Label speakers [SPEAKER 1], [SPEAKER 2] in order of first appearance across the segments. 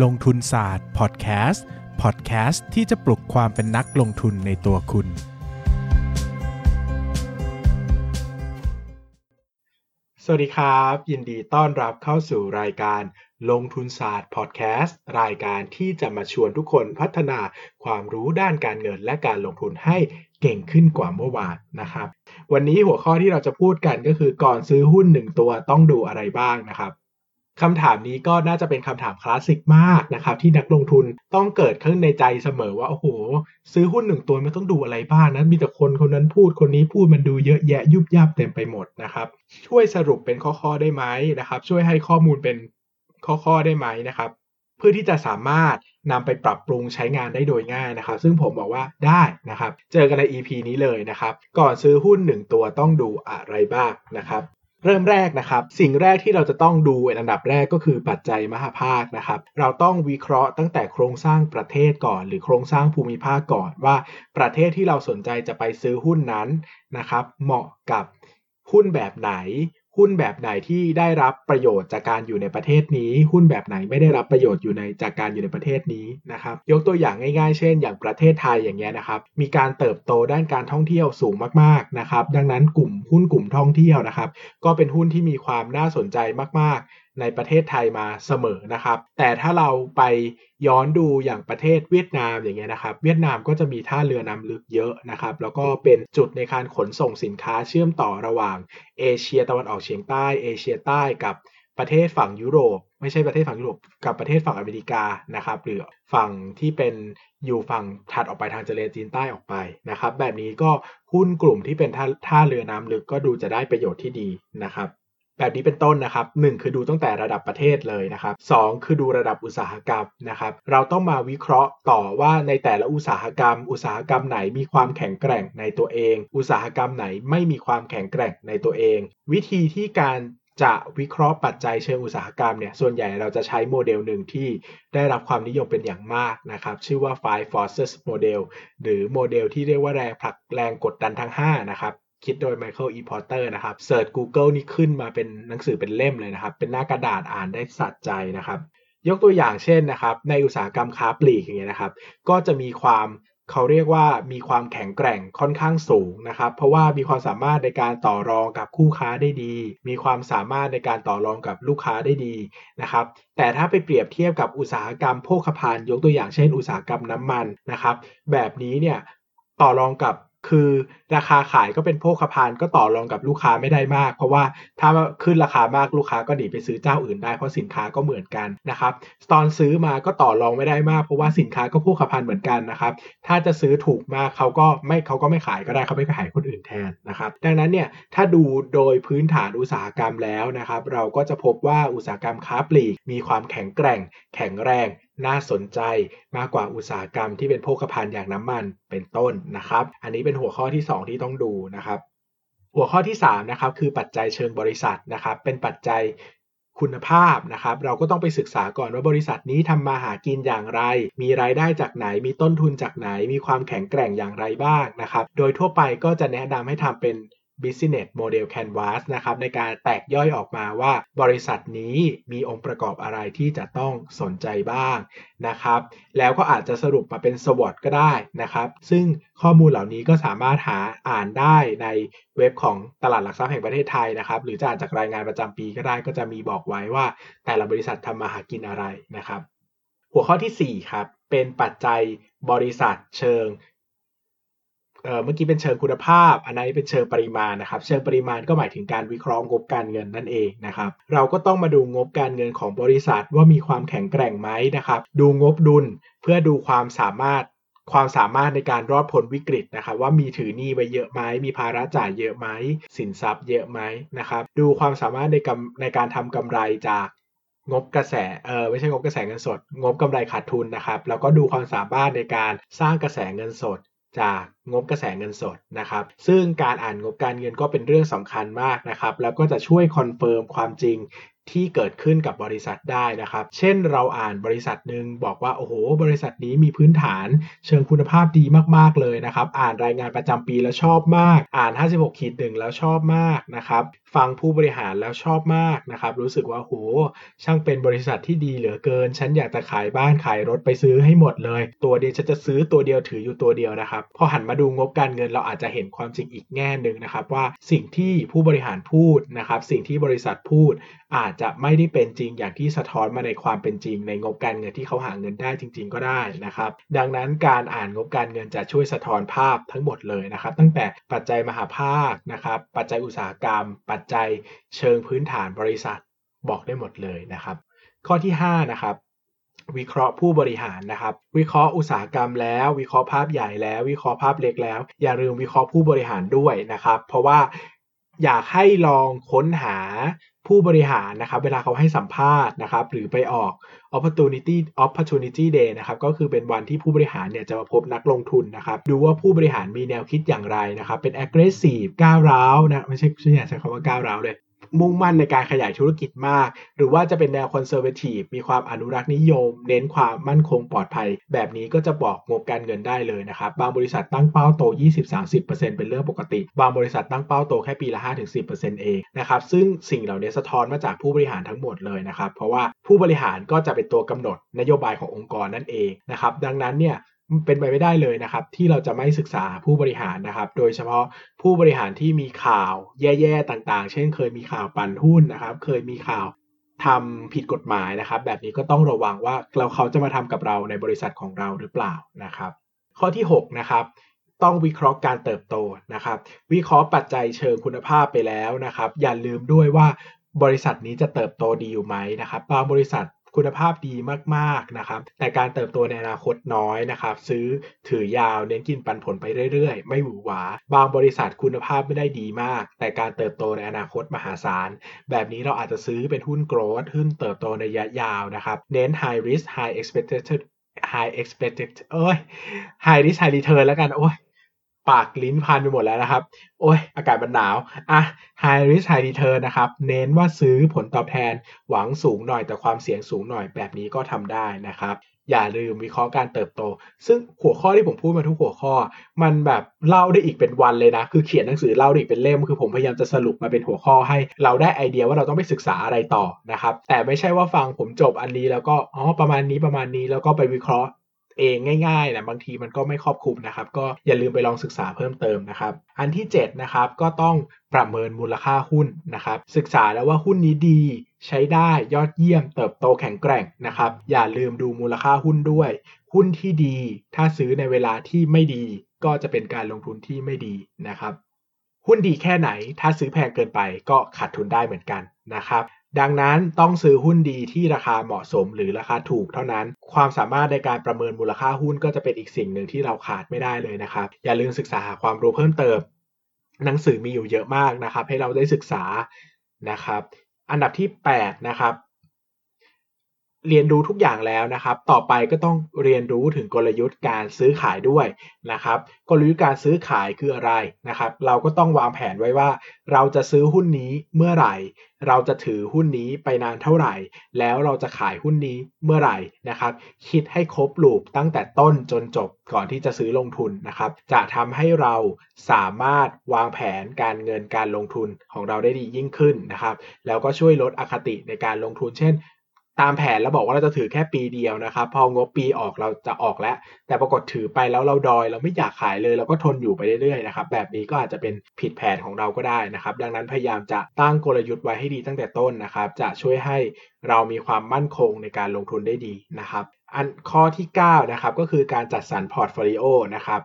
[SPEAKER 1] ลงทุนศาสตร์พอดแคสต์พอดแคสต์ที่จะปลุกความเป็นนักลงทุนในตัวคุณ
[SPEAKER 2] สวัสดีครับ ยินดีต้อนรับเข้าสู่รายการลงทุนศาสตร์พอดแคสต์รายการที่จะมาชวนทุกคนพัฒนาความรู้ด้านการเงินและการลงทุนให้เก่งขึ้นกว่าเมื่อวานนะครับ วันนี้หัวข้อที่เราจะพูดกันก็คือก่อนซื้อหุ้นหนึ่งตัวต้องดูอะไรบ้างนะครับ คำถามนี้ก็น่าจะเป็นคำถามคลาสสิกมากนะครับ ที่นักลงทุนต้องเกิดขึ้นในใจเสมอว่า โอ้โห ซื้อหุ้นหนึ่งตัวมันต้องดูอะไรบ้างนั้นมีแต่คนคนนั้นพูดคนนี้พูดมันดูเยอะแยะยุบยับเต็มไปหมดนะครับ ช่วยสรุปเป็นข้อๆได้ไหมนะครับ ช่วยให้ข้อมูลเป็นข้อๆได้ไหมนะครับ เพื่อที่จะสามารถนำไปปรับปรุงใช้งานได้โดยง่ายนะครับ ซึ่งผมบอกว่าได้นะครับ เจอกันใน EP นี้เลยนะครับ ก่อนซื้อหุ้น 1 ตัวต้องดูอะไรบ้างนะครับ เริ่มแรกนะครับ สิ่งแรกที่เราจะต้องดูอันดับแรกก็คือปัจจัยมหาภาคนะครับ เราต้องวิเคราะห์ตั้งแต่โครงสร้างประเทศก่อน หรือโครงสร้างภูมิภาคก่อนว่า ประเทศที่เราสนใจจะไปซื้อหุ้นนั้นนะครับ เหมาะกับหุ้นแบบไหน หุ้นแบบไหนที่ได้รับประโยชน์จากการอยู่ในประเทศนี้ หุ้นแบบไหนไม่ได้รับประโยชน์อยู่ในจากการอยู่ในประเทศนี้นะครับ ยกตัวอย่างง่ายๆ เช่น อย่างประเทศไทยอย่างเงี้ยนะครับ มีการเติบโตด้านการท่องเที่ยวสูงมากๆนะครับ ดังนั้นกลุ่มหุ้นกลุ่มท่องเที่ยวนะครับ ก็เป็นหุ้นที่มีความน่าสนใจมากๆในประเทศไทยมาเสมอนะครับ แต่ถ้าเราไปย้อนดูอย่างประเทศเวียดนามอย่างเงี้ยนะครับ เวียดนามก็จะมีท่าเรือน้ำลึกเยอะนะครับ แล้วก็เป็นจุดในการขนส่งสินค้าเชื่อมต่อระหว่างเอเชียตะวันออกเฉียงใต้ เอเชียใต้กับประเทศฝั่งยุโรป ไม่ใช่ประเทศฝั่งยุโรปกับประเทศฝั่งอเมริกานะครับหรือฝั่งที่เป็นอยู่ฝั่งถัดออกไปทางทะเลจีนใต้ออกไปนะครับ แบบนี้ก็หุ้นกลุ่มที่เป็นท่าท่าเรือน้ำลึกก็ดูจะได้ประโยชน์ที่ดีนะครับ แบบนี้เป็นต้นนะครับ 1 คือดูตั้งแต่ระดับประเทศเลยนะครับ 2 คือดูระดับอุตสาหกรรมนะครับ เราต้องมาวิเคราะห์ต่อว่าในแต่ละอุตสาหกรรม อุตสาหกรรมไหนมีความแข็งแกร่งในตัวเอง อุตสาหกรรมไหนไม่มีความแข็งแกร่งในตัวเอง วิธีที่การจะวิเคราะห์ปัจจัยเชิงอุตสาหกรรมเนี่ยส่วนใหญ่เราจะใช้โมเดลหนึ่งที่ได้รับความนิยมเป็นอย่างมากนะครับ ชื่อว่า Five Forces Model หรือโมเดลที่เรียกว่าแรงผลักแรงกดดันทั้ง 5 นะครับ คิดโดย Michael E. Porter นะครับเสิร์ช Google นี่ขึ้นมาเป็นหนังสือเป็นเล่มเลยนะครับ เป็นหน้ากระดาษอ่านได้สัใจนะครับ ยกตัวอย่างเช่นนะครับ ในอุตสาหกรรมค้าปลีกอย่างเงี้ยนะครับ ก็จะมีความเขาเรียกว่ามีความแข็งแกร่งค่อนข้างสูงนะครับ เพราะว่ามีความสามารถในการต่อรองกับคู่ค้าได้ดี มีความสามารถในการต่อรองกับลูกค้าได้ดีนะครับ แต่ถ้าไปเปรียบเทียบกับอุตสาหกรรมโภคภัณฑ์ยกตัวอย่างเช่น อุตสาหกรรมน้ำมันนะครับ แบบนี้เนี่ยต่อรองกับ คือราคาขายก็เป็นโภคภัณฑ์ก็ต่อรองกับลูกค้าไม่ได้มาก เพราะว่าถ้าขึ้นราคามากลูกค้าก็หนีไปซื้อเจ้าอื่นได้เพราะสินค้าก็เหมือนกันนะครับตอนซื้อมาก็ต่อรองไม่ได้มากเพราะว่าสินค้าก็โภคภัณฑ์เหมือนกันนะครับถ้าจะซื้อถูกมากเขาก็ไม่เขาก็ไม่ขายก็ได้เขาไปขายคนอื่นแทนนะครับดังนั้นเนี่ยถ้าดูโดยพื้นฐานอุตสาหกรรมแล้วนะครับเราก็จะพบว่าอุตสาหกรรมค้าปลีกมีความแข็งแกร่ง แข็งแรงน่าสนใจมากกว่าอุตสาหกรรมที่เป็นโภคภัณฑ์อย่างน้ำมันเป็นต้นนะครับ อันนี้เป็นหัวข้อที่ 2 ที่ต้องดูนะครับ หัวข้อที่3นะครับคือปัจจัยเชิงบริษัทนะครับ เป็นปัจจัยคุณภาพนะครับ เราก็ต้องไปศึกษาก่อนว่าบริษัทนี้ทำมาหากินอย่างไร มีรายได้จากไหน มีต้นทุนจากไหน มีความแข็งแกร่งอย่างไรบ้างนะครับ โดยทั่วไปก็จะแนะนำให้ทำเป็น Business Model Canvas นะครับในการแตกย่อยออกมาว่า บริษัทนี้มีองค์ประกอบอะไรที่จะต้องสนใจบ้างนะครับ แล้วก็อาจจะสรุปมาเป็น SWOT ก็ได้นะครับ ซึ่งข้อมูลเหล่านี้ก็สามารถหาอ่านได้ในเว็บของตลาดหลักทรัพย์แห่งประเทศไทยนะครับ หรือจะอ่านจากรายงานประจำปีก็ได้ก็จะมีบอกไว้ว่า แต่ละบริษัททำมาหากินอะไรนะครับ หัวข้อที่ 4 ครับ เป็นปัจจัยบริษัทเชิง เมื่อกี้เป็นเชิงคุณภาพ อันนี้เป็นเชิงปริมาณนะครับ เชิงปริมาณก็หมายถึงการวิเคราะห์งบการเงินนั่นเองนะครับ เราก็ต้องมาดูงบการเงินของบริษัทว่ามีความแข็งแกร่งไหมนะครับ ดูงบดุลเพื่อดูความสามารถความสามารถในการรอดพ้นวิกฤตนะครับว่ามีถือหนี้ไว้เยอะไหมมีภาระจ่ายเยอะไหมสินทรัพย์เยอะไหมนะครับดูความสามารถในกในการทำกำไรจากงบกระแสเออไม่ใช่งบกระแสเงินสด งบกำไรขาดทุนนะครับแล้วก็ดูความสามารถในการสร้างกระแสเงินสด จากงบกระแสเงินสดนะครับ ซึ่งการอ่านงบการเงินก็เป็นเรื่องสำคัญมากนะครับ แล้วก็จะช่วย confirm ความจริง ที่เกิดขึ้นกับบริษัทได้นะครับ เช่นเราอ่านบริษัทหนึ่งบอกว่าโอ้โห บริษัทนี้มีพื้นฐาน เชิงคุณภาพดีมากๆเลยนะครับ อ่านรายงานประจำปีแล้วชอบมาก อ่าน 56ขีดหนึ่งแล้วชอบมากนะครับ ฟังผู้บริหารแล้วชอบมากนะครับ รู้สึกว่าโหช่างเป็นบริษัทที่ดีเหลือเกิน ฉันอยากจะขายบ้านขายรถไปซื้อให้หมดเลย ตัวเดียวฉันจะซื้อตัวเดียวถืออยู่ตัวเดียวนะครับ พอหันมาดูงบการเงินเราอาจจะเห็นความจริงอีกแง่หนึ่งนะครับว่าสิ่งที่ผู้บริหารพูดนะครับ สิ่งที่บริษัทพูดอาจจะไม่ได้เป็นจริงอย่างที่สะท้อนมาในความเป็นจริง ในงบการเงินที่เขาหาเงินได้จริง ๆ ก็ได้นะครับ ดังนั้นการอ่านงบการเงินจะช่วยสะท้อนภาพทั้งหมดเลยนะครับ ตั้งแต่ปัจจัยมหาภาคนะครับ ปัจจัยอุตสาหกรรม ปัจจัยเชิงพื้นฐานบริษัทบอกได้หมดเลยนะครับ ข้อที่ 5 นะครับวิเคราะห์ผู้บริหารนะครับ วิเคราะห์อุตสาหกรรมแล้ว วิเคราะห์ภาพใหญ่แล้ว วิเคราะห์ภาพเล็กแล้ว อย่าลืมวิเคราะห์ผู้บริหารด้วยนะครับ เพราะว่า อยากให้ลองค้นหาผู้บริหารนะครับ เวลาเขาให้สัมภาษณ์นะครับ หรือไปออก opportunity opportunity day นะครับ ก็คือเป็นวันที่ผู้บริหารเนี่ยจะมาพบนักลงทุนนะครับ ดูว่าผู้บริหารมีแนวคิดอย่างไรนะครับ เป็น aggressive ก้าวร้าวนะ ไม่ใช่ไม่ใช่ใช้คำว่าก้าวร้าวเลย มุ่งมั่นในการขยายธุรกิจมาก หรือว่าจะเป็นแนวคอนเซอร์เวทีฟมีความอนุรักษ์นิยม เน้นความมั่นคงปลอดภัย แบบนี้ก็จะบอกงบการเงินได้เลยนะครับ บางบริษัทตั้งเป้าโต 20-30%เป็นเรื่องปกติ บางบริษัทตั้งเป้าโตแค่ปีละ 5-10%เองนะครับ ซึ่งสิ่งเหล่านี้สะท้อนมาจากผู้บริหารทั้งหมดเลยนะครับ เพราะว่าผู้บริหารก็จะเป็นตัวกำหนดนโยบายขององค์กรนั่นเองนะครับ ดังนั้นเนี่ย เป็นไปไม่ได้เลยนะครับ ที่เราจะไม่ศึกษาผู้บริหารนะครับ โดยเฉพาะผู้บริหารที่มีข่าวแย่ๆต่างๆ เช่น เคยมีข่าวปั่นหุ้นนะครับ เคยมีข่าวทำผิดกฎหมายนะครับ แบบนี้ก็ต้องระวังว่าเราเขาจะมาทำกับเราในบริษัทของเราหรือเปล่านะครับ ข้อที่6นะครับต้องวิเคราะห์การเติบโตนะครับ วิเคราะห์ปัจจัยเชิงคุณภาพไปแล้วนะครับ อย่าลืมด้วยว่าบริษัทนี้จะเติบโตดีอยู่ไหมนะครับบางบริษัท คุณภาพดีมากๆนะครับ แต่การเติบโตในอนาคตน้อยนะครับ ซื้อถือยาวเน้นกินปันผลไปเรื่อยๆ ไม่หวือหวา บางบริษัทคุณภาพไม่ได้ดีมาก แต่การเติบโตในอนาคตมหาศาล แบบนี้เราอาจจะซื้อเป็นหุ้นโกรดหุ้นเติบโตในระยะยาวนะครับ เน้น high risk high expected high expected เอ้ย high risk high return แล้วกัน โอ้ย ปากลิ้นพันไปหมดแล้วนะครับ โอ้ย อากาศมันหนาว อะ high risk high return นะครับ เน้นว่าซื้อผลตอบแทนหวังสูงหน่อยแต่ความเสี่ยงสูงหน่อยแบบนี้ก็ทำได้นะครับ อย่าลืมวิเคราะห์การเติบโต ซึ่งหัวข้อที่ผมพูดมาทุกหัวข้อ มันแบบเล่าได้อีกเป็นวันเลยนะ คือเขียนหนังสือเล่าได้อีกเป็นเล่ม คือผมพยายามจะสรุปมาเป็นหัวข้อให้ เราได้ไอเดียว่าเราต้องไปศึกษาอะไรต่อนะครับ แต่ไม่ใช่ว่าฟังผมจบอันนี้แล้วก็ อ๋อ ประมาณนี้ประมาณนี้แล้วก็ไปวิเคราะห์ เองง่ายๆนะบางทีมันก็ไม่ครอบคลุมนะครับ ก็อย่าลืมไปลองศึกษาเพิ่มเติมนะครับ อันที่7นะครับก็ต้องประเมินมูลค่าหุ้นนะครับ ศึกษาแล้วว่าหุ้นนี้ดีใช้ได้ยอดเยี่ยมเติบโตแข็งแกร่งนะครับ อย่าลืมดูมูลค่าหุ้นด้วย หุ้นที่ดี ถ้าซื้อในเวลาที่ไม่ดี ก็จะเป็นการลงทุนที่ไม่ดีนะครับ หุ้นดีแค่ไหน ถ้าซื้อแพงเกินไปก็ขาดทุนได้เหมือนกันนะครับ ดังนั้นต้องซื้อหุ้นดีที่ราคาเหมาะสมหรือราคาถูกเท่านั้น ความสามารถในการประเมินมูลค่าหุ้นก็จะเป็นอีกสิ่งหนึ่งที่เราขาดไม่ได้เลยนะครับ อย่าลืมศึกษาหาความรู้เพิ่มเติม หนังสือมีอยู่เยอะมากนะครับ ให้เราได้ศึกษานะครับ อันดับที่ 8 นะครับ เรียนรู้ทุกอย่างแล้วนะครับ ต่อไปก็ต้องเรียนรู้ถึงกลยุทธ์การซื้อขายด้วยนะครับ กลยุทธ์การซื้อขายคืออะไรนะครับ เราก็ต้องวางแผนไว้ว่า เราจะซื้อหุ้นนี้เมื่อไหร่ เราจะถือหุ้นนี้ไปนานเท่าไหร่ แล้วเราจะขายหุ้นนี้เมื่อไหร่นะครับ คิดให้ครบลูปตั้งแต่ต้นจนจบก่อนที่จะซื้อลงทุนนะครับ จะทำให้เราสามารถวางแผนการเงินการลงทุนของเราได้ดียิ่งขึ้นนะครับ แล้วก็ช่วยลดอคติในการลงทุนเช่น ตามแผนแล้วบอกว่าเราจะถือแค่ปีเดียวนะครับ พองบปีออกเราจะออกแล้ว แต่ปรากฏถือไปแล้วเราดอย เราไม่อยากขายเลยเราก็ทนอยู่ไปเรื่อยๆนะครับแบบนี้ก็อาจจะเป็นผิดแผนของเราก็ได้นะครับ ดังนั้นพยายามจะตั้งกลยุทธ์ไว้ให้ดีตั้งแต่ต้นนะครับ จะช่วยให้เรามีความมั่นคงในการลงทุนได้ดีนะครับ อันข้อที่9นะครับก็คือการจัดสรร portfolio นะครับ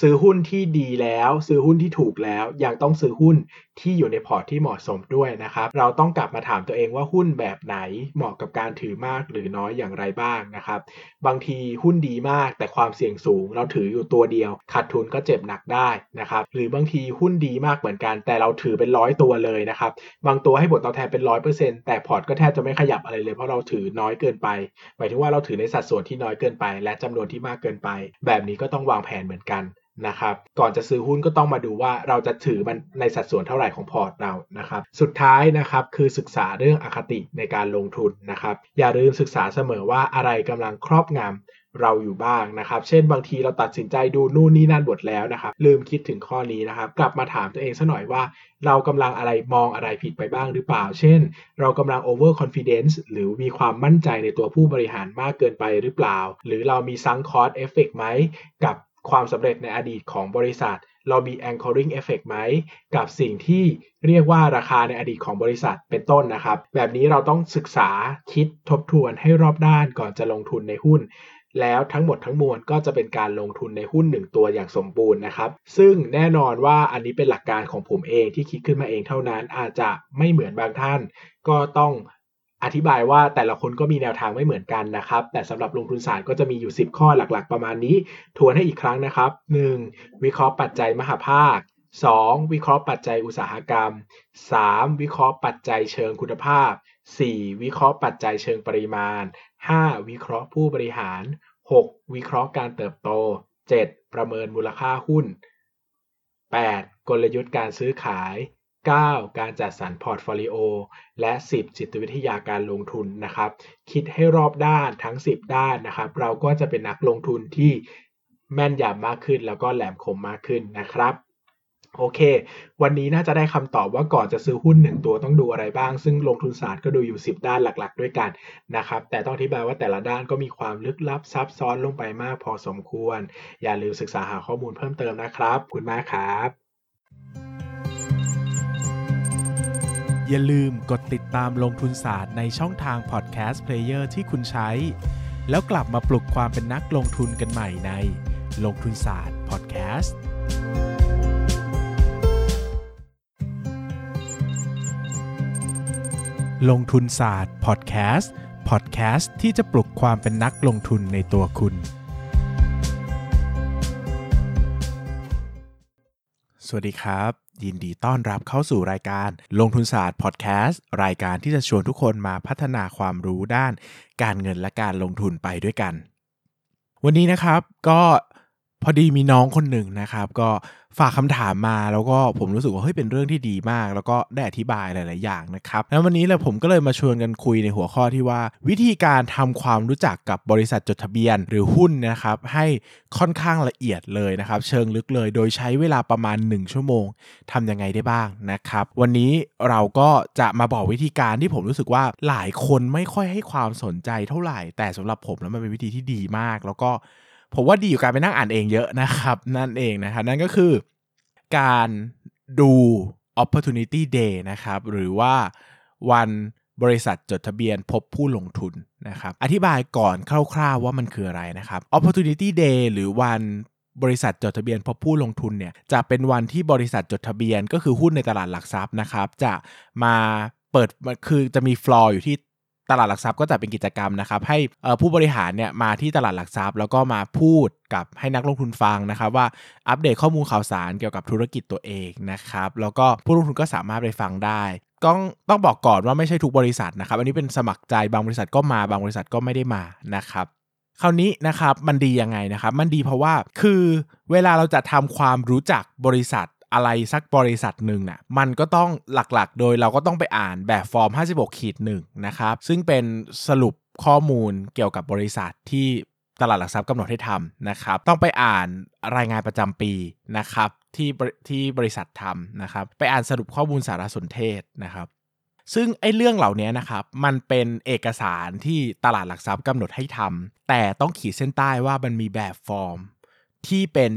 [SPEAKER 2] ซื้อหุ้นที่ดีแล้ว ซื้อหุ้นที่ถูกแล้ว ยังต้องซื้อหุ้น ที่อยู่ในพอร์ตที่เหมาะสมด้วยนะครับ เราต้องกลับมาถามตัวเองว่าหุ้นแบบไหนเหมาะกับการถือมากหรือน้อยอย่างไรบ้างนะครับ บางทีหุ้นดีมากแต่ความเสี่ยงสูง เราถืออยู่ตัวเดียว ขาดทุนก็เจ็บหนักได้นะครับ หรือบางทีหุ้นดีมากเหมือนกัน แต่เราถือเป็นร้อยตัวเลยนะครับ บางตัวให้ผลตอบแทนเป็นร้อยเปอร์เซ็นต์แต่พอร์ตก็แทบจะไม่ขยับอะไรเลยเพราะเราถือน้อยเกินไป หมายถึงว่าเราถือในสัดส่วนที่น้อยเกินไป และจำนวนที่มากเกินไป แบบนี้ก็ต้องวางแผนเหมือนกัน นะครับ ก่อนจะซื้อหุ้นก็ต้องมาดูว่าเราจะถือมันในสัดส่วนเท่าไหร่ของพอร์ตเรานะครับ สุดท้ายนะครับคือศึกษาเรื่องอคติในการลงทุนนะครับ อย่าลืมศึกษาเสมอว่าอะไรกำลังครอบงำเราอยู่บ้างนะครับ เช่นบางทีเราตัดสินใจดูนู่นนี่นั่นหมดแล้วนะครับ ลืมคิดถึงข้อนี้นะครับ กลับมาถามตัวเองซะหน่อยว่า เรากำลังอะไรมองอะไรผิดไปบ้างหรือเปล่า เช่น เรากำลัง over confidence หรือมีความมั่นใจในตัวผู้บริหารมากเกินไปหรือเปล่า หรือเรามี sunk cost effect ไหมกับ ความสำเร็จในอดีตของบริษัท เรามี anchoring effect ไหม กับสิ่งที่เรียกว่าราคาในอดีตของบริษัทเป็นต้นนะครับ แบบนี้เราต้องศึกษาคิดทบทวนให้รอบด้านก่อนจะลงทุนในหุ้น แล้วทั้งหมดทั้งมวลก็จะเป็นการลงทุนในหุ้นหนึ่งตัวอย่างสมบูรณ์นะครับ ซึ่งแน่นอนว่าอันนี้เป็นหลักการของผมเองที่คิดขึ้นมาเองเท่านั้นอาจจะไม่เหมือนบางท่าน ก็ต้อง อธิบายว่าแต่ละคนก็มีแนวทางไม่เหมือนกันนะครับ แต่สำหรับลงทุนศาสตร์ก็จะมีอยู่ 10 ข้อหลักๆ ประมาณนี้ ทวนให้อีกครั้งนะครับ 1. วิเคราะห์ปัจจัยมหภาค 2. วิเคราะห์ปัจจัยอุตสาหกรรม 3. วิเคราะห์ปัจจัยเชิงคุณภาพ 4. วิเคราะห์ปัจจัยเชิงปริมาณ 5. วิเคราะห์ผู้บริหาร 6. วิเคราะห์การเติบโต 7. ประเมินมูลค่าหุ้น 8. กลยุทธ์การซื้อขาย 9. การจัดสรร portfolio และ 10. จิตวิทยาการลงทุนนะครับ คิดให้รอบด้านทั้ง10ด้านนะครับ เราก็จะเป็นนักลงทุนที่แม่นยำมากขึ้น แล้วก็แหลมคมมากขึ้นนะครับโอเค วันนี้น่าจะได้คำตอบว่าก่อนจะซื้อหุ้นหนึ่งตัวต้องดูอะไรบ้าง ซึ่งลงทุนศาสตร์ก็ดูอยู่ 10 ด้านหลักๆ ด้วยกันนะครับ แต่ต้องอธิบายว่าแต่ละด้านก็มีความลึกลับซับซ้อนลงไปมากพอสมควร อย่าลืมศึกษาหาข้อมูลเพิ่มเติมนะครับ คุณมากครับ
[SPEAKER 1] อย่าลืมกดติดตามลงทุนศาสตร์ในช่องทางพอดแคสต์ player ที่คุณใช้ แล้วกลับมาปลุกความเป็นนักลงทุนกันใหม่ในลงทุนศาสตร์พอดแคสต์ลงทุนศาสตร์พอดแคสต์พอดแคสต์ที่จะปลุกความเป็นนักลงทุนในตัวคุณ สวัสดีครับ ยินดีต้อนรับเข้าสู่รายการลงทุนศาสตร์พอดแคสต์รายการที่จะชวนทุกคนมาพัฒนาความรู้ด้าน การเงินและการลงทุนไปด้วยกัน วันนี้นะครับก็ พอดีมีน้องคนหนึ่งนะครับ ก็ฝากคำถามมาแล้วก็ผมรู้สึกว่าเฮ้ยเป็นเรื่องที่ดีมาก แล้วก็ได้อธิบายหลาย ๆ อย่างนะครับแล้ววันนี้เลยผมก็เลยมาชวนกันคุยในหัวข้อที่ว่า วิธีการทำความรู้จักกับบริษัทจดทะเบียนหรือหุ้นนะครับ ให้ค่อนข้างละเอียดเลยนะครับ เชิงลึกเลย โดยใช้เวลาประมาณ 1 ชั่วโมงทำยังไงได้บ้างนะครับ วันนี้เราก็จะมาบอกวิธีการที่ผมรู้สึกว่าหลายคนไม่ค่อยให้ความสนใจเท่าไหร่ แต่สำหรับผมแล้วมันเป็นวิธีที่ดีมาก แล้วก็ ผมว่าดีอยู่การไปนั่งอ่านเองเยอะนะครับ นั่นเองนะครับนั่นก็คือการดู opportunity day นะครับ หรือว่าวันบริษัทจดทะเบียนพบผู้ลงทุนนะครับ อธิบายก่อนคร่าวๆว่ามันคืออะไรนะครับ opportunity day หรือวันบริษัทจดทะเบียนพบผู้ลงทุนเนี่ยจะเป็นวันที่บริษัทจดทะเบียนก็คือหุ้นในตลาดหลักทรัพย์นะครับ จะมาเปิดคือจะมีฟลอร์อยู่ที่ ตลาดหลักทรัพย์ก็จะเป็นกิจกรรมนะครับ ให้ผู้บริหารเนี่ยมาที่ตลาดหลักทรัพย์ แล้วก็มาพูดกับให้นักลงทุนฟังนะครับ ว่าอัปเดตข้อมูลข่าวสารเกี่ยวกับธุรกิจตัวเองนะครับ แล้วก็ผู้ลงทุนก็สามารถไปฟังได้ต้องต้องบอกก่อนว่าไม่ใช่ทุกบริษัทนะครับ อันนี้เป็นสมัครใจบางบริษัทก็มาบางบริษัทก็ไม่ได้มานะครับคราวนี้นะครับมันดียังไงนะครับ มันดีเพราะว่าคือเวลาเราจะทำความรู้จักบริษัท อะไรสักบริษัทหนึ่งนะ่ะมันก็ต้องหลักๆ โดยเราก็ต้องไปอ่านแบบฟอร์ม 56ขีดหนึ่งนะครับ ซึ่งเป็นสรุปข้อมูลเกี่ยวกับบริษัทที่ตลาดหลักทรัพย์กำหนดให้ทำนะครับ ต้องไปอ่านรายงานประจำปีนะครับที่ที่บริษัททำนะครับ ไปอ่านสรุปข้อมูลสารสนเทศนะครับ ซึ่งไอ้เรื่องเหล่านี้นะครับ มันเป็นเอกสารที่ตลาดหลักทรัพย์กำหนดให้ทำแต่ต้องขีดเส้นใต้ว่ามันมีแบบฟอร์ม ที่เป็น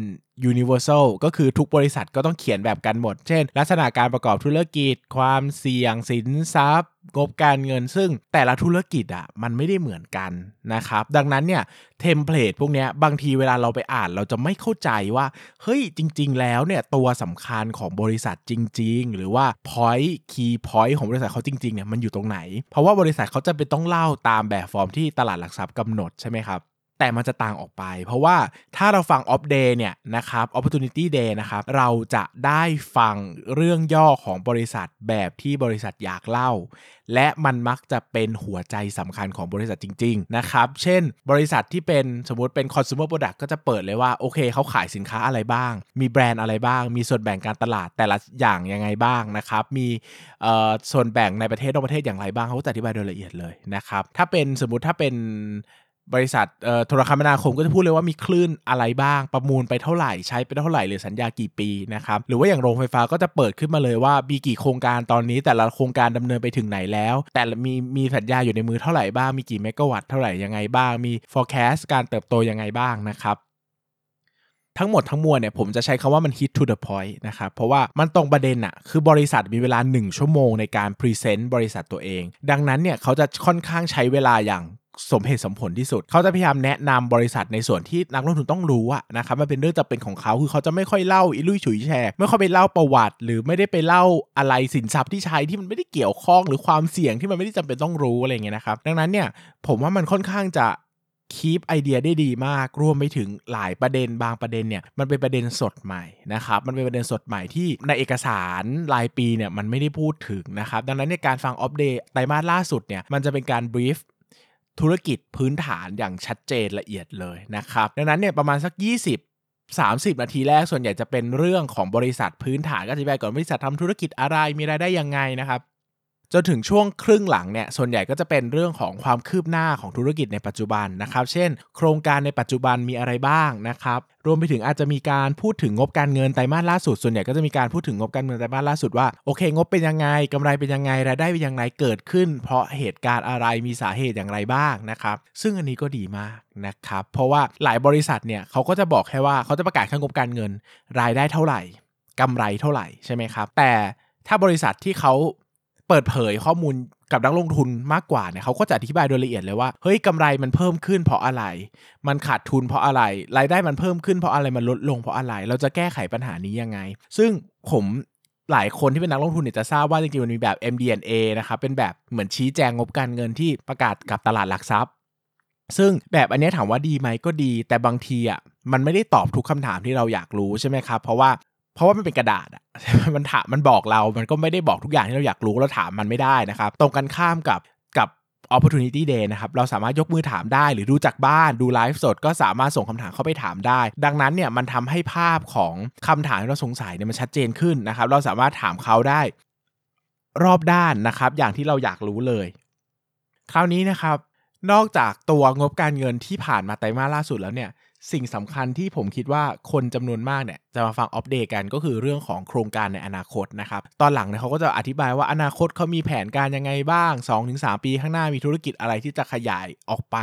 [SPEAKER 1] universal ก็คือทุกบริษัทก็ต้องเขียนแบบกันหมด เช่น ลักษณะการประกอบธุรกิจ ความเสี่ยงสินทรัพย์ งบการเงิน ซึ่งแต่ละธุรกิจอะมันไม่ได้เหมือนกันนะครับ ดังนั้นเนี่ยเทมเพลตพวกนี้บางทีเวลาเราไปอ่านเราจะไม่เข้าใจว่า เฮ้ยจริง ๆ แล้วเนี่ยตัวสำคัญของบริษัทจริง ๆ หรือว่า point key point ของบริษัทเขาจริงๆเนี่ยมันอยู่ตรงไหน เพราะว่าบริษัทเขาจะเป็นต้องเล่าตามแบบฟอร์มที่ตลาดหลักทรัพย์กำหนดใช่ไหมครับ แต่มันจะต่างออกไป เพราะว่าถ้าเราฟัง off day เนี่ยนะครับ opportunity day นะครับเราจะได้ฟังเรื่องย่อของบริษัทแบบที่บริษัทอยากเล่า และมันมักจะเป็นหัวใจสำคัญของบริษัทจริง ๆ นะครับ เช่น บริษัทที่เป็นสมมติเป็น consumer product ก็จะเปิดเลยว่า โอเคเขาขายสินค้าอะไรบ้าง มีแบรนด์อะไรบ้าง มีส่วนแบ่งการตลาดแต่ละอย่างยังไงบ้างนะครับมีส่วนแบ่งในประเทศนอกประเทศอย่างไรบ้างเขาจะอธิบายโดยละเอียดเลยนะครับถ้าเป็นสมมติถ้าเป็น บริษัทโทรคมนาคมก็จะพูดเลยว่ามีคลื่นอะไรบ้าง ประมูลไปเท่าไหร่ใช้ไปเท่าไหร่หรือสัญญากี่ปีนะครับหรือว่าอย่างโรงไฟฟ้าก็จะเปิดขึ้นมาเลยว่ามีกี่โครงการตอนนี้ แต่ละโครงการดำเนินไปถึงไหนแล้ว แต่มีมีสัญญาอยู่ในมือเท่าไหร่บ้างมีกี่เมกะวัตต์เท่าไหร่ยังไงบ้าง มี forecast การเติบโตยังไงบ้างนะครับทั้งหมดทั้งมวลเนี่ยผมจะใช้คำว่ามัน hit to the point นะครับ เพราะว่ามันตรงประเด็นอะคือบริษัทมีเวลา 1 ชั่วโมงในการ present บริษัทตัวเอง ดังนั้นเนี่ยเขาจะค่อนข้างใช้เวลาอย่าง สมเหตุสมผลที่สุด เขาจะพยายามแนะนำบริษัทในส่วนที่นักลงทุนต้องรู้อะนะครับมันเป็นเรื่องจำเป็นของเขาคือเขาจะไม่ค่อยเล่าอีลุ่ยฉุยแฉกไม่ค่อยไปเล่าประวัติ หรือไม่ได้ไปเล่าอะไรสินทรัพย์ที่ใช้ที่มันไม่ได้เกี่ยวข้องหรือความเสี่ยงที่มันไม่ได้จำเป็นต้องรู้อะไรเงี้ยนะครับดังนั้นเนี่ยผมว่ามันค่อนข้างจะคีปไอเดียได้ดีมากรวมไปถึงหลายประเด็นบางประเด็นเนี่ยมันเป็นประเด็นสดใหม่นะครับมันเป็นประเด็นสดใหม่ที่ในเอกสารรายปีเนี่ยมันไม่ได้พูดถึงนะครับดังนั้นในการฟังอัปเดตไตรมาสล่าสุดเนี่ยมันจะเป็นการบรีฟ ธุรกิจพื้นฐานอย่างชัดเจนละเอียดเลยนะครับ ดังนั้นเนี่ยประมาณสัก 20 30 นาทีแรกส่วนใหญ่จะเป็นเรื่องของบริษัทพื้นฐานก็อธิบายก่อนบริษัททำธุรกิจอะไรมีรายได้ยังไงนะครับ จนถึงช่วงครึ่งหลังเนี่ยส่วนใหญ่ก็จะเป็นเรื่องของความคืบหน้าของธุรกิจในปัจจุบันนะครับ เช่น โครงการในปัจจุบันมีอะไรบ้างนะครับรวมไปถึงอาจจะมีการพูดถึงงบการเงินไตรมาสล่าสุดส่วนใหญ่ก็จะมีการพูดถึงงบการเงินไตรมาสล่าสุดว่าโอเค งบเป็นยังไงกำไรเป็นยังไงรายได้เป็นยังไงเกิดขึ้น เพราะเหตุการณ์อะไรมีสาเหตุอย่างไรบ้างนะครับ ซึ่งอันนี้ก็ดีมากนะครับเพราะว่าหลายบริษัทเนี่ยเขาก็จะบอกแค่ว่าเขาจะประกาศแค่งบการเงิน รายได้เท่าไหร่กำไรเท่าไหร่ใช่ไหมครับแต่ถ้าบริษัทที่เขา เปิดเผยข้อมูลกับนักลงทุนมากกว่าเนี่ยเขาก็จะอธิบายโดยละเอียดเลยว่าเฮ้ยกำไรมันเพิ่มขึ้นเพราะอะไร มันขาดทุนเพราะอะไรรายได้มันเพิ่มขึ้นเพราะอะไรมันลดลงเพราะอะไร เราจะแก้ไขปัญหานี้ยังไง ซึ่งผมหลายคนที่เป็นนักลงทุนเนี่ยจะทราบว่าจริงๆมันมีแบบ MD&A นะครับเป็นแบบเหมือนชี้แจงงบการเงินที่ประกาศกับตลาดหลักทรัพย์ ซึ่งแบบอันนี้ถามว่าดีไหมก็ดี แต่บางทีอะมันไม่ได้ตอบทุกคำถามที่เราอยากรู้ใช่ไหมครับเพราะว่าเพราะว่ามันเป็นกระดาษอะ มันถามมันบอกเรา มันก็ไม่ได้บอกทุกอย่างที่เราอยากรู้เราถามมันไม่ได้นะครับ ตรงกันข้ามกับกับ opportunity day นะครับ เราสามารถยกมือถามได้ หรือดูจากบ้านดูไลฟ์สด ก็สามารถส่งคำถามเข้าไปถามได้ ดังนั้นเนี่ยมันทำให้ภาพของคำถามที่เราสงสัยเนี่ยมันชัดเจนขึ้นนะครับ เราสามารถถามเขาได้ รอบด้านนะครับ อย่างที่เราอยากรู้เลย คราวนี้นะครับ นอกจากตัวงบการเงินที่ผ่านมาไตรมาสล่าสุดแล้วเนี่ย สิ่งสำคัญที่ผมคิดว่าคนจำนวนมากเนี่ยจะมาฟังอัปเดตกันก็คือเรื่องของโครงการในอนาคตนะครับตอนหลังเนี่ยเขาก็จะอธิบายว่าอนาคตเขามีแผนการยังไงบ้าง 2-3 ปีข้างหน้ามีธุรกิจอะไรที่จะขยายออกไป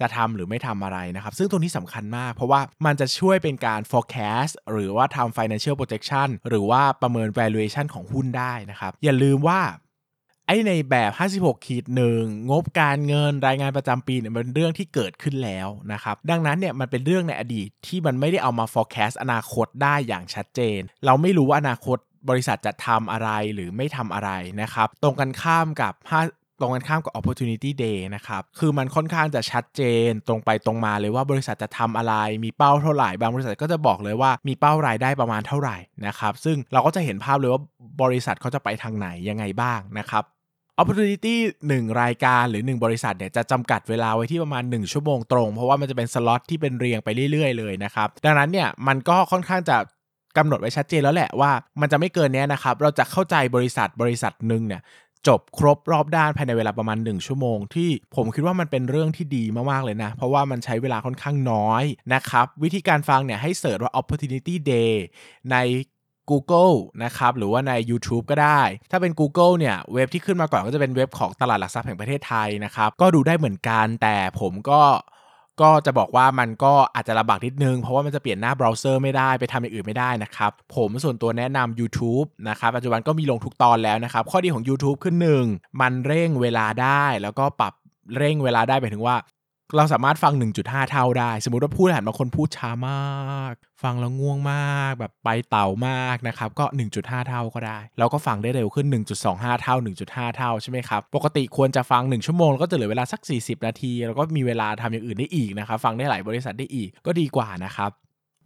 [SPEAKER 1] จะทำหรือไม่ทำอะไรนะครับซึ่งตรงนี้สำคัญมาก เพราะว่ามันจะช่วยเป็นการ forecast หรือว่าทำ financial projection หรือว่าประเมิน valuation ของหุ้นได้นะครับอย่าลืมว่า อ้ในแบบ 56ขีดหนึ่งงบการเงินรายงานประจำปีเนี่ยมันเป็นเรื่องที่เกิดขึ้นแล้วนะครับ ดังนั้นเนี่ยมันเป็นเรื่องในอดีตที่มันไม่ได้เอามา forecast อนาคตได้อย่างชัดเจน เราไม่รู้ว่าอนาคตบริษัทจะทำอะไรหรือไม่ทำอะไรนะครับ ตรงกันข้ามกับตรงกันข้ามกับ opportunity day นะครับ คือมันค่อนข้างจะชัดเจนตรงไปตรงมาเลยว่าบริษัทจะทำอะไร มีเป้าเท่าไหร่ บางบริษัทก็จะบอกเลยว่ามีเป้ารายได้ประมาณเท่าไหร่นะครับ ซึ่งเราก็จะเห็นภาพเลยว่าบริษัทเขาจะไปทางไหนยังไงบ้างนะครับ opportunity 1 รายการหรือ 1 บริษัทเนี่ยจะจำกัดเวลาไว้ที่ประมาณ 1 ชั่วโมงตรง เพราะว่ามันจะเป็นสล็อตที่เป็นเรียงไปเรื่อยๆเลยนะครับ ดังนั้นเนี่ยมันก็ค่อนข้างจะกำหนดไว้ชัดเจนแล้วแหละว่ามันจะไม่เกินนี้นะครับ เราจะเข้าใจบริษัทบริษัทหนึ่งเนี่ยจบครบรอบด้านภายในเวลาประมาณ 1 ชั่วโมง ที่ผมคิดว่ามันเป็นเรื่องที่ดีมากๆเลยนะ เพราะว่ามันใช้เวลาค่อนข้างน้อยนะครับ วิธีการฟังเนี่ยให้เสิร์ชว่า opportunity day ใน Google นะครับหรือว่าใน YouTube ก็ได้ ถ้าเป็น Google เนี่ยเว็บที่ขึ้นมาก่อนก็จะเป็นเว็บของตลาดหลักทรัพย์แห่งประเทศไทยนะครับก็ดูได้เหมือนกันแต่ผมก็ก็จะบอกว่ามันก็อาจจะลำบากนิดนึง เพราะว่ามันจะเปลี่ยนหน้าเบราว์เซอร์ไม่ได้ไปทำอย่างอื่นไม่ได้นะครับ ผมส่วนตัวแนะนำ YouTube นะครับ ปัจจุบันก็มีลงทุกตอนแล้วนะครับ ข้อดีของ YouTube คือหนึ่งมันเร่งเวลาได้แล้วก็ปรับเร่งเวลาได้ไปถึงว่า เราสามารถฟัง 1.5 เท่าได้ สมมุติว่าผู้บริหารบางคนพูดช้ามาก ฟังแล้วง่วงมาก แบบไปเต่ามากนะครับ ก็ 1.5 เท่าก็ได้ เราก็ฟังได้เร็วขึ้น 1.25 เท่า 1.5 เท่าใช่ไหมครับ ปกติควรจะฟัง 1 ชั่วโมงแล้วก็จะเหลือเวลาสัก 40 นาที แล้วก็มีเวลาทำอย่างอื่นได้อีกนะครับ ฟังได้หลายบริษัทได้อีกก็ดีกว่านะครับ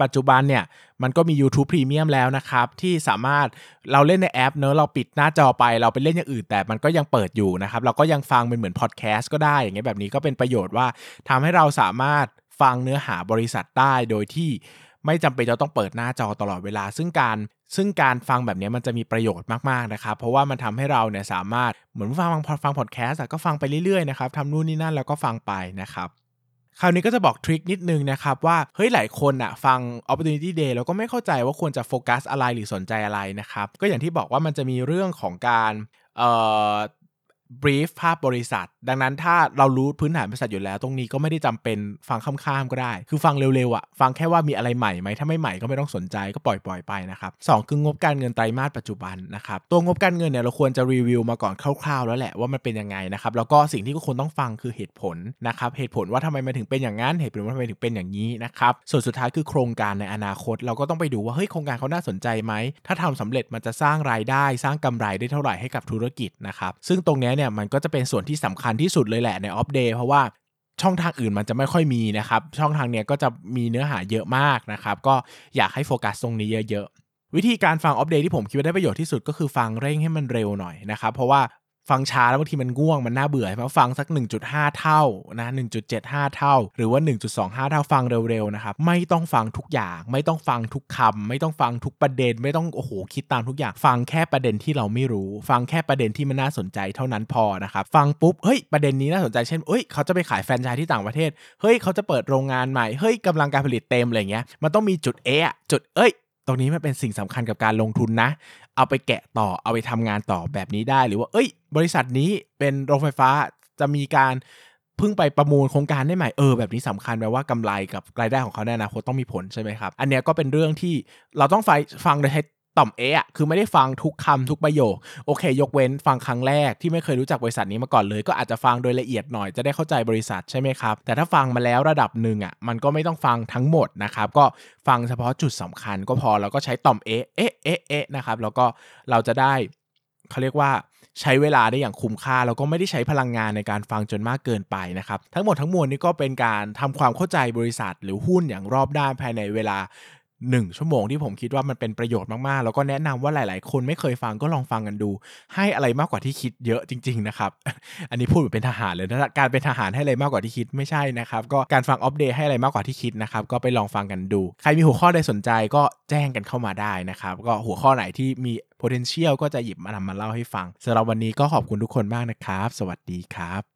[SPEAKER 1] ปัจจุบันเนี่ยมันก็มี YouTube Premium แล้วนะครับ ที่สามารถเราเล่นในแอปเนอะเราปิดหน้าจอไป เราไปเล่นอย่างอื่นแต่มันก็ยังเปิดอยู่นะครับ เราก็ยังฟังเป็นเหมือนพอดแคสต์ก็ได้อย่างเงี้ยแบบนี้ก็เป็นประโยชน์ว่าทำให้เราสามารถฟังเนื้อหาบริษัทได้โดยที่ไม่จำเป็นจะต้องเปิดหน้าจอตลอดเวลา ซึ่งการซึ่งการฟังแบบนี้มันจะมีประโยชน์มากๆนะครับ เพราะว่ามันทำให้เราเนี่ยสามารถเหมือนฟังฟังพอดแคสต์ก็ฟังไปเรื่อยๆนะครับทำนู่นนี่นั่นแล้วก็ฟังไปนะครับ คราวนี้ก็จะบอกทริคนิดนึงนะครับว่าเฮ้ยหลายคนอะฟัง opportunity day แล้วก็ไม่เข้าใจว่าควรจะโฟกัสอะไรหรือสนใจอะไรนะครับ ก็อย่างที่บอกว่ามันจะมีเรื่องของการเอ่อ brief ภาพบริษัท ดังนั้นถ้าเรารู้พื้นฐานบริษัทอยู่แล้ว ตรงนี้ก็ไม่ได้จำเป็นฟังข้ามๆก็ได้ คือฟังเร็วๆอะฟังแค่ว่ามีอะไรใหม่ไหมถ้าไม่ใหม่ก็ไม่ต้องสนใจก็ปล่อยๆไปนะครับสองคืองบการเงินไตรมาสปัจจุบันนะครับตัวงบการเงินเนี่ยเราควรจะรีวิวมาก่อนคร่าวๆ แล้วแหละว่ามันเป็นยังไงนะครับแล้วก็สิ่งที่ทุกคนต้องฟังคือเหตุผลนะครับเหตุผลว่าทำไมมันถึงเป็นอย่างนั้นเหตุผลว่าทำไมถึงเป็นอย่างนี้นะครับส่วนสุดท้ายคือโครงการในอนาคต เราก็ต้องไปดูว่าเฮ้ยโครงการเขาน่าสนใจไหมถ้าทำสำเร็จมันจะสร้างรายได้ สร้างกำไรได้เท่าไหร่ให้กับธุรกิจนะครับซึ่งตรงนี้เนี่ยมันก็จะเป็นส่วนที่สำคัญที่สุดเลยแหละใน Opp Day เพราะว่าช่องทางอื่นมันจะไม่ค่อยมีนะครับ ช่องทางเนี้ยก็จะมีเนื้อหาเยอะมากนะครับ ก็อยากให้โฟกัสตรงนี้เยอะๆ วิธีการฟัง Opp Day ที่ผมคิดว่าได้ประโยชน์ที่สุดก็คือฟังเร่งให้มันเร็วหน่อยนะครับ เพราะว่า ฟังช้าแล้วบางทีมันง่วงมันน่าเบื่อใช่ไหมฟังสัก 1.5 เท่านะ1.75 เท่า หรือว่า 1.25 เท่าฟังเร็วๆนะครับไม่ต้องฟังทุกอย่าง ไม่ต้องฟังทุกคำไม่ต้องฟังทุกประเด็น ไม่ต้องโอ้โหคิดตามทุกอย่าง ฟังแค่ประเด็นที่เราไม่รู้ ฟังแค่ประเด็นที่มันน่าสนใจเท่านั้นพอนะครับฟังปุ๊บเฮ้ยประเด็นนี้น่าสนใจเช่นเอ้ยเขาจะไปขายแฟรนไชส์ที่ต่างประเทศเฮ้ยเขาจะเปิดโรงงานใหม่เฮ้ยกำลังการผลิตเต็มอะไรเงี้ยมันต้องมีจุดเอะจุดเอ้ย ตรงนี้มันเป็นสิ่งสำคัญกับการลงทุนนะ เอาไปแกะต่อเอาไปทำงานต่อแบบนี้ได้หรือว่า เอ้ย บริษัทนี้เป็นโรงไฟฟ้าจะมีการเพิ่งไปประมูลโครงการได้ใหม่เออแบบนี้สำคัญแปลว่ากำไรกับรายได้ของเขาแนอนะคตต้องมีผลใช่ไหมครับ อันเนี้ยก็เป็นเรื่องที่เราต้องฟฟังโดยใช้ ต่อมเอะคือไม่ได้ฟังทุกคำทุกประโยค โอเค ยกเว้นฟังครั้งแรกที่ไม่เคยรู้จักบริษัทนี้มาก่อนเลย ก็อาจจะฟังโดยละเอียดหน่อยจะได้เข้าใจบริษัทใช่ไหมครับ แต่ถ้าฟังมาแล้วระดับหนึ่งอะมันก็ไม่ต้องฟังทั้งหมดนะครับก็ฟังเฉพาะจุดสำคัญก็พอแล้วก็ใช้ต่อมเอะเอะเอะเอะนะครับแล้วก็เราจะได้เขาเรียกว่าใช้เวลาได้อย่างคุ้มค่าแล้วก็ไม่ได้ใช้พลังงานในการฟังจนมากเกินไปนะครับ ทั้งหมดทั้งมวลนี้ก็เป็นการทำความเข้าใจบริษัทหรือหุ้นอย่างรอบด้านภายในเวลา 1 ชั่วโมงที่ผมคิดว่ามันเป็นประโยชน์มาก ๆ แล้วก็แนะนำว่าหลาย ๆ คนไม่เคยฟังก็ลองฟังกันดู ให้อะไรมากกว่าที่คิดเยอะจริง ๆ นะครับ อันนี้พูดแบบเป็นทหารเลยนะการเป็นทหารให้อะไรมากกว่าที่คิดไม่ใช่นะครับ ก็การฟังอัปเดตให้อะไรมากกว่าที่คิดนะครับ ก็ไปลองฟังกันดู ใครมีหัวข้อใดสนใจก็แจ้งกันเข้ามาได้นะครับ ก็หัวข้อไหนที่มี potential ก็จะหยิบมานำมาเล่าให้ฟังสำหรับวันนี้ก็ขอบคุณทุกคนมากนะครับ สวัสดีครับ